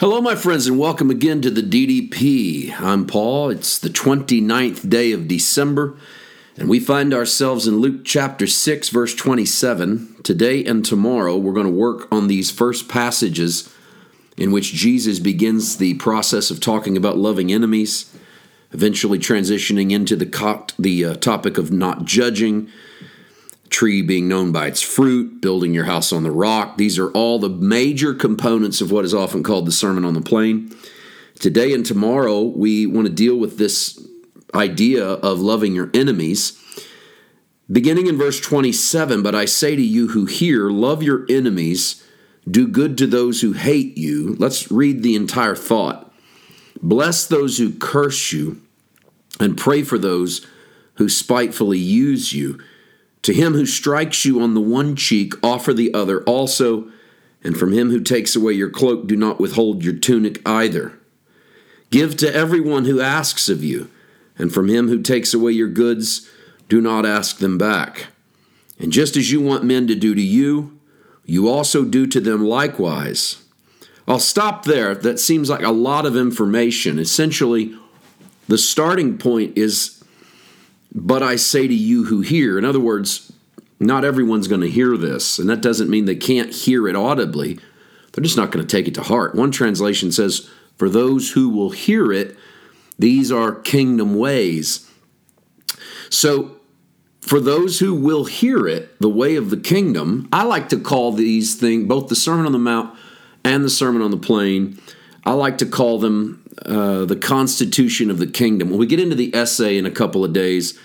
Hello, my friends, and welcome again to the DDP. I'm Paul. It's the 29th day of December, and we find ourselves in Luke chapter 6, verse 27. Today and tomorrow, we're going to work on these first passages in which Jesus begins the process of talking about loving enemies, eventually transitioning into the, the uh, topic of not judging tree being known by its fruit, building your house on the rock. These are all the major components of what is often called the Sermon on the Plain. Today and tomorrow, we want to deal with this idea of loving your enemies. Beginning in verse 27, but I say to you who hear, love your enemies, do good to those who hate you. Let's read the entire thought. Bless those who curse you, and pray for those who spitefully use you. To him who strikes you on the one cheek, offer the other also, and from him who takes away your cloak, do not withhold your tunic either. Give to everyone who asks of you, and from him who takes away your goods, do not ask them back. And just as you want men to do to you, you also do to them likewise. I'll stop there. That seems like a lot of information. Essentially, the starting point is but I say to you who hear, in other words, not everyone's going to hear this, and that doesn't mean they can't hear it audibly. They're just not going to take it to heart. One translation says, For those who will hear it, these are kingdom ways. So, for those who will hear it, the way of the kingdom, I like to call these things, both the Sermon on the Mount and the Sermon on the Plain, I like to call them uh, the constitution of the kingdom. When we get into the essay in a couple of days,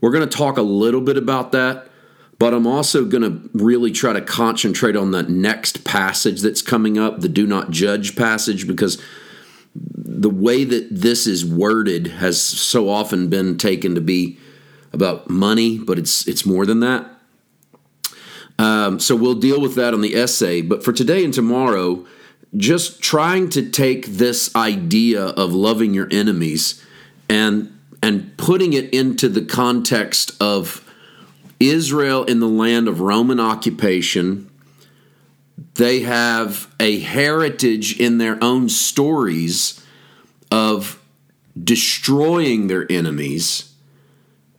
we're going to talk a little bit about that, but I'm also going to really try to concentrate on the next passage that's coming up, the do not judge passage, because the way that this is worded has so often been taken to be about money, but it's it's more than that. Um, so we'll deal with that on the essay. But for today and tomorrow, just trying to take this idea of loving your enemies and and putting it into the context of Israel in the land of Roman occupation. They have a heritage in their own stories of destroying their enemies.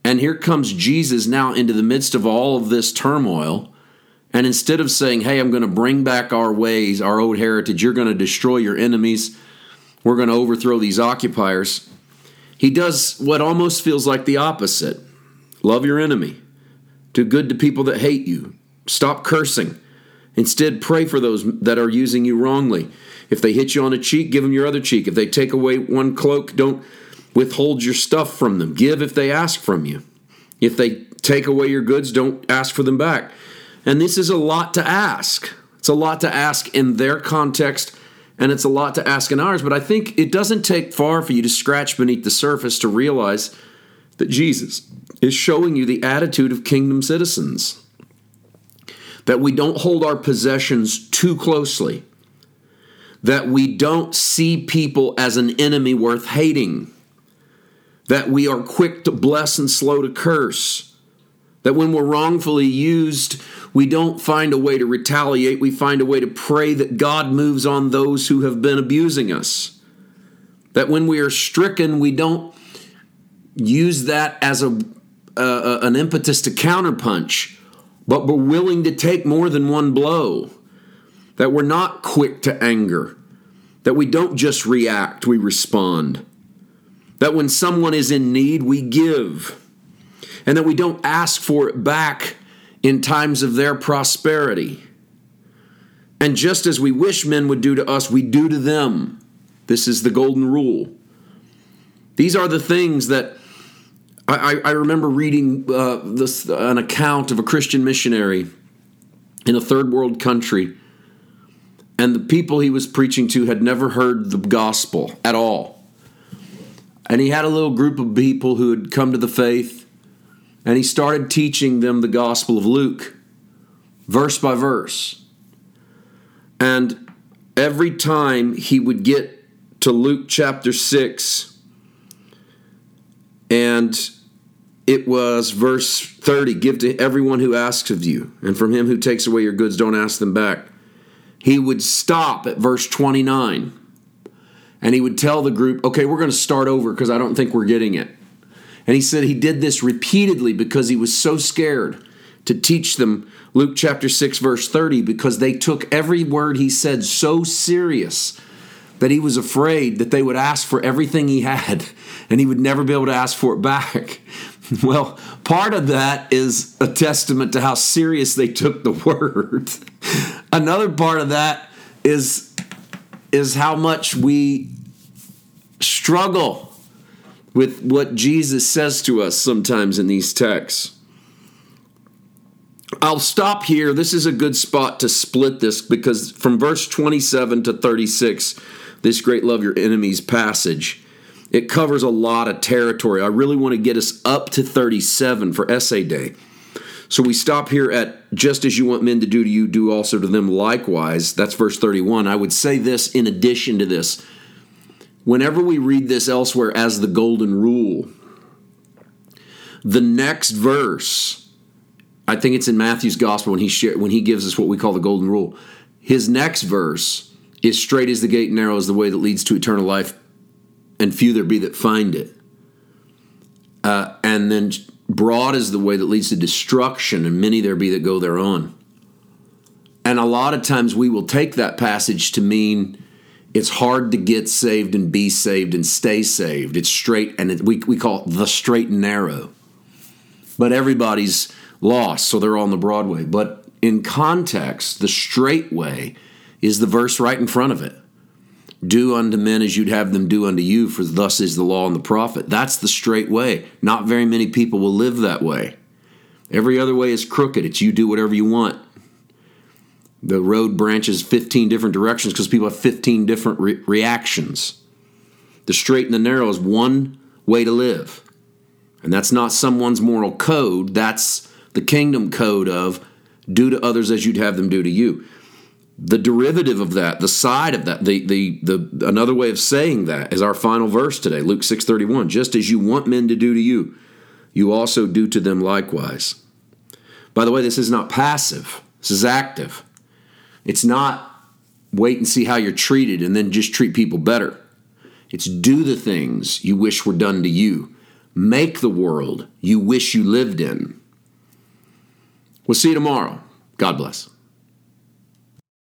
And here comes Jesus now into the midst of all of this turmoil and instead of saying, hey, I'm going to bring back our ways, our old heritage, you're going to destroy your enemies, we're going to overthrow these occupiers, he does what almost feels like the opposite love your enemy, do good to people that hate you, stop cursing. Instead, pray for those that are using you wrongly. If they hit you on a cheek, give them your other cheek. If they take away one cloak, don't withhold your stuff from them. Give if they ask from you. If they take away your goods, don't ask for them back. And this is a lot to ask. It's a lot to ask in their context, and it's a lot to ask in ours. But I think it doesn't take far for you to scratch beneath the surface to realize that Jesus is showing you the attitude of kingdom citizens. That we don't hold our possessions too closely. That we don't see people as an enemy worth hating. That we are quick to bless and slow to curse. That when we're wrongfully used, we don't find a way to retaliate. We find a way to pray that God moves on those who have been abusing us. That when we are stricken, we don't use that as a, uh, an impetus to counterpunch, but we're willing to take more than one blow. That we're not quick to anger. That we don't just react, we respond. That when someone is in need, we give. And that we don't ask for it back in times of their prosperity. And just as we wish men would do to us, we do to them. This is the golden rule. These are the things that I, I remember reading uh, this, an account of a Christian missionary in a third world country, and the people he was preaching to had never heard the gospel at all. And he had a little group of people who had come to the faith, and he started teaching them the Gospel of Luke, verse by verse. And every time he would get to Luke chapter 6, and it was verse 30 give to everyone who asks of you, and from him who takes away your goods, don't ask them back. He would stop at verse 29 and he would tell the group, okay, we're going to start over because I don't think we're getting it. And he said he did this repeatedly because he was so scared to teach them Luke chapter 6, verse 30, because they took every word he said so serious that he was afraid that they would ask for everything he had and he would never be able to ask for it back. Well, part of that is a testament to how serious they took the word. Another part of that is is how much we struggle with what Jesus says to us sometimes in these texts. I'll stop here. This is a good spot to split this because from verse 27 to 36, this great love your enemies passage, it covers a lot of territory. I really want to get us up to 37 for essay day. So we stop here at just as you want men to do to you, do also to them likewise. That's verse 31. I would say this in addition to this. Whenever we read this elsewhere as the golden rule, the next verse, I think it's in Matthew's gospel when he share, when he gives us what we call the golden rule. His next verse is straight is the gate, and narrow is the way that leads to eternal life, and few there be that find it. Uh, and then Broad is the way that leads to destruction, and many there be that go thereon. And a lot of times we will take that passage to mean it's hard to get saved and be saved and stay saved. It's straight, and it, we, we call it the straight and narrow. But everybody's lost, so they're on the Broadway. But in context, the straight way is the verse right in front of it. Do unto men as you'd have them do unto you, for thus is the law and the prophet. That's the straight way. Not very many people will live that way. Every other way is crooked. It's you do whatever you want. The road branches 15 different directions because people have 15 different re- reactions. The straight and the narrow is one way to live. And that's not someone's moral code, that's the kingdom code of do to others as you'd have them do to you the derivative of that, the side of that, the the the another way of saying that is our final verse today, Luke 6:31. Just as you want men to do to you, you also do to them likewise. By the way, this is not passive. This is active. It's not wait and see how you're treated and then just treat people better. It's do the things you wish were done to you. Make the world you wish you lived in. We'll see you tomorrow. God bless.